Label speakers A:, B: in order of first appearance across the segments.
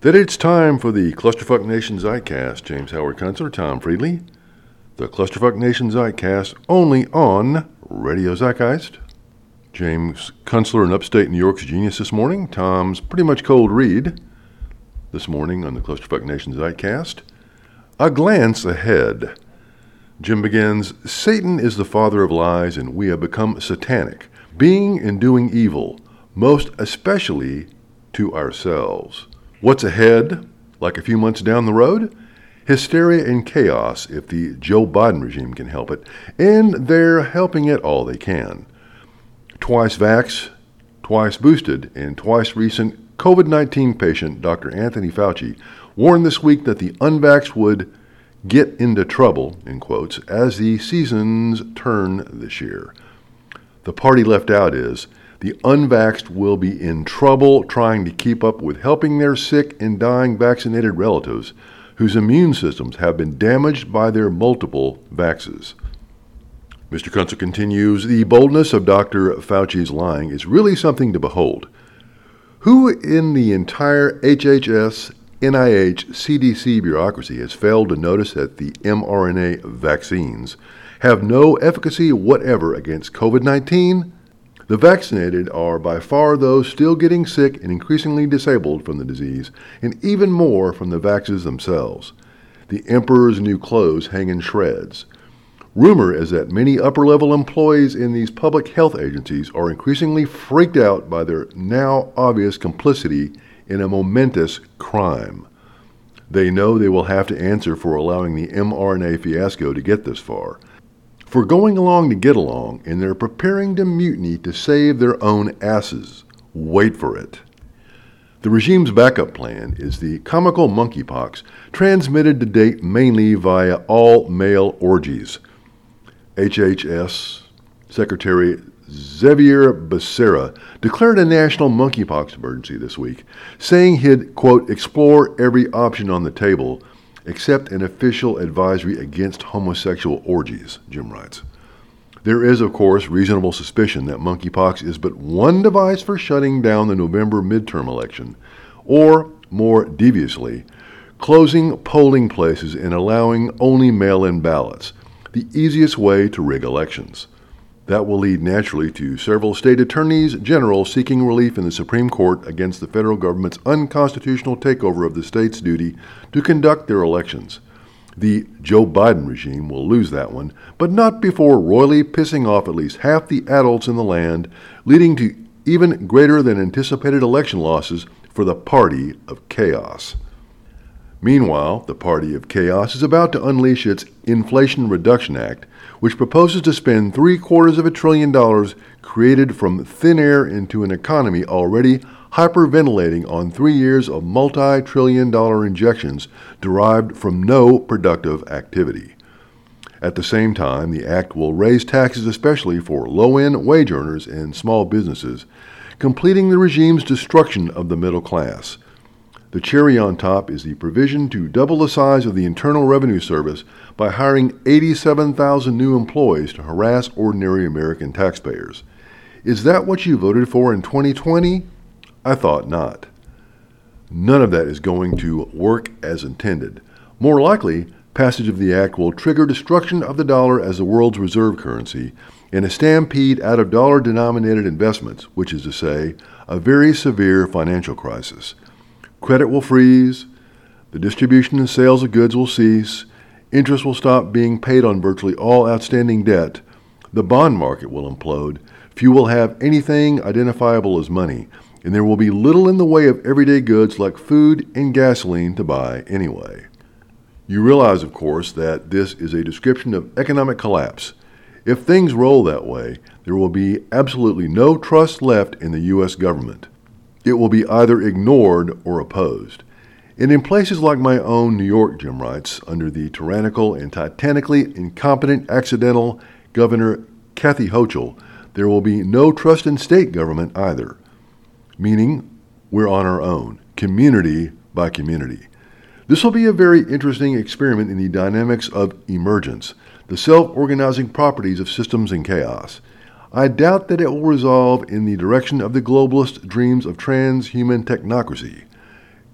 A: that it's time for the Clusterfuck Nation Zeitcast. James Howard Kunstler, Tom Friedley. The Clusterfuck Nation Zeitcast only on Radio Zeitgeist. James Kunstler in upstate New York's genius this morning. Tom's pretty much cold read this morning on the Clusterfuck Nation Zeitcast. A glance ahead. Jim begins Satan is the father of lies, and we have become satanic, being and doing evil, most especially to ourselves. What's ahead, like a few months down the road? Hysteria and chaos if the Joe Biden regime can help it, and they're helping it all they can. Twice vax, twice boosted, and twice recent COVID 19 patient Dr. Anthony Fauci warned this week that the unvaxxed would get into trouble, in quotes, as the seasons turn this year. The party left out is the unvaxxed will be in trouble trying to keep up with helping their sick and dying vaccinated relatives whose immune systems have been damaged by their multiple vaxes. Mr. Kunstler continues The boldness of Dr. Fauci's lying is really something to behold. Who in the entire HHS, NIH, CDC bureaucracy has failed to notice that the mRNA vaccines have no efficacy whatever against COVID 19? The vaccinated are by far those still getting sick and increasingly disabled from the disease, and even more from the vaxes themselves. The emperor's new clothes hang in shreds. Rumor is that many upper level employees in these public health agencies are increasingly freaked out by their now obvious complicity in a momentous crime. They know they will have to answer for allowing the mRNA fiasco to get this far for going along to get along, and they're preparing to mutiny to save their own asses. Wait for it. The regime's backup plan is the comical monkeypox, transmitted to date mainly via all male orgies. HHS Secretary Xavier Becerra declared a national monkeypox emergency this week, saying he'd, quote, explore every option on the table except an official advisory against homosexual orgies, Jim writes. There is, of course, reasonable suspicion that monkeypox is but one device for shutting down the November midterm election, or, more deviously, closing polling places and allowing only mail in ballots, the easiest way to rig elections. That will lead naturally to several state attorneys general seeking relief in the Supreme Court against the federal government's unconstitutional takeover of the state's duty to conduct their elections. The Joe Biden regime will lose that one, but not before royally pissing off at least half the adults in the land, leading to even greater than anticipated election losses for the party of chaos. Meanwhile, the party of chaos is about to unleash its Inflation Reduction Act, which proposes to spend three quarters of a trillion dollars created from thin air into an economy already hyperventilating on three years of multi trillion dollar injections derived from no productive activity. At the same time, the act will raise taxes especially for low end wage earners and small businesses, completing the regime's destruction of the middle class. The cherry on top is the provision to double the size of the Internal Revenue Service by hiring 87,000 new employees to harass ordinary American taxpayers. Is that what you voted for in 2020? I thought not. None of that is going to work as intended. More likely, passage of the act will trigger destruction of the dollar as the world's reserve currency and a stampede out of dollar denominated investments, which is to say, a very severe financial crisis. Credit will freeze, the distribution and sales of goods will cease, interest will stop being paid on virtually all outstanding debt, the bond market will implode, few will have anything identifiable as money, and there will be little in the way of everyday goods like food and gasoline to buy anyway. You realize, of course, that this is a description of economic collapse. If things roll that way, there will be absolutely no trust left in the U.S. government it will be either ignored or opposed. And in places like my own New York, Jim writes, under the tyrannical and titanically incompetent accidental Governor Kathy Hochul, there will be no trust in state government either. Meaning, we're on our own, community by community. This will be a very interesting experiment in the dynamics of emergence, the self organizing properties of systems in chaos. I doubt that it will resolve in the direction of the globalist dreams of transhuman technocracy.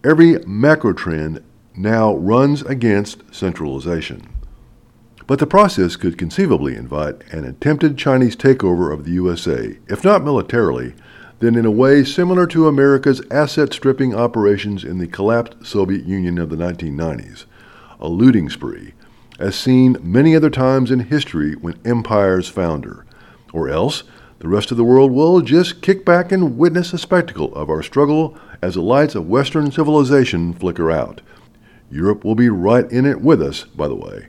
A: every macro trend now runs against centralization. But the process could conceivably invite an attempted Chinese takeover of the USA, if not militarily, then in a way similar to America's asset stripping operations in the collapsed Soviet Union of the 1990s, a looting spree, as seen many other times in history when empires founder. Or else, the rest of the world will just kick back and witness a spectacle of our struggle as the lights of Western civilization flicker out. Europe will be right in it with us, by the way.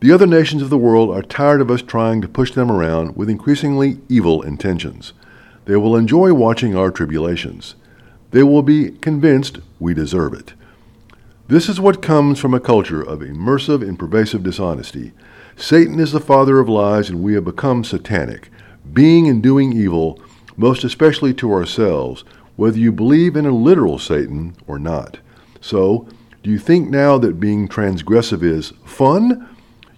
A: The other nations of the world are tired of us trying to push them around with increasingly evil intentions. They will enjoy watching our tribulations. They will be convinced we deserve it. This is what comes from a culture of immersive and pervasive dishonesty. Satan is the father of lies, and we have become satanic, being and doing evil, most especially to ourselves, whether you believe in a literal Satan or not. So, do you think now that being transgressive is fun?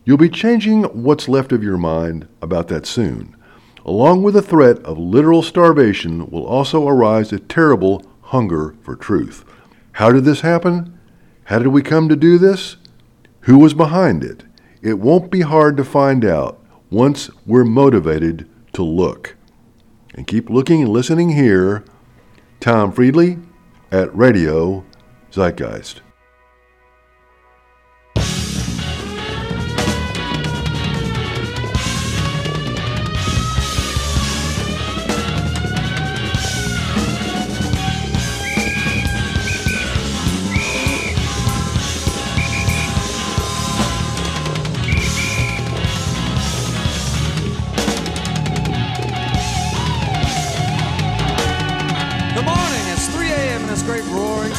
A: You'll be changing what's left of your mind about that soon. Along with the threat of literal starvation will also arise a terrible hunger for truth. How did this happen? How did we come to do this? Who was behind it? It won't be hard to find out once we're motivated to look. And keep looking and listening here. Tom Friedley at Radio Zeitgeist.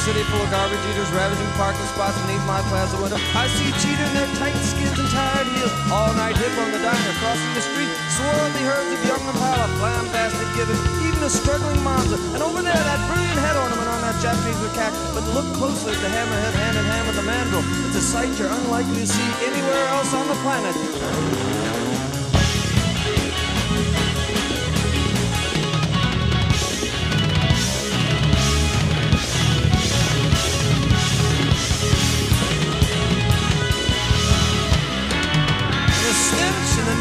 B: city full of garbage eaters ravaging parking spots beneath my plaza window. I see cheetah in their tight skins and tired heels. All night hip on the diner, crossing the street, swirling the herds of young Impala, and giving, even a struggling Monza. And over there, that brilliant head ornament on that Japanese macaque. But look closely at the hammerhead hand in hand with the mandrill. It's a sight you're unlikely to see anywhere else on the planet.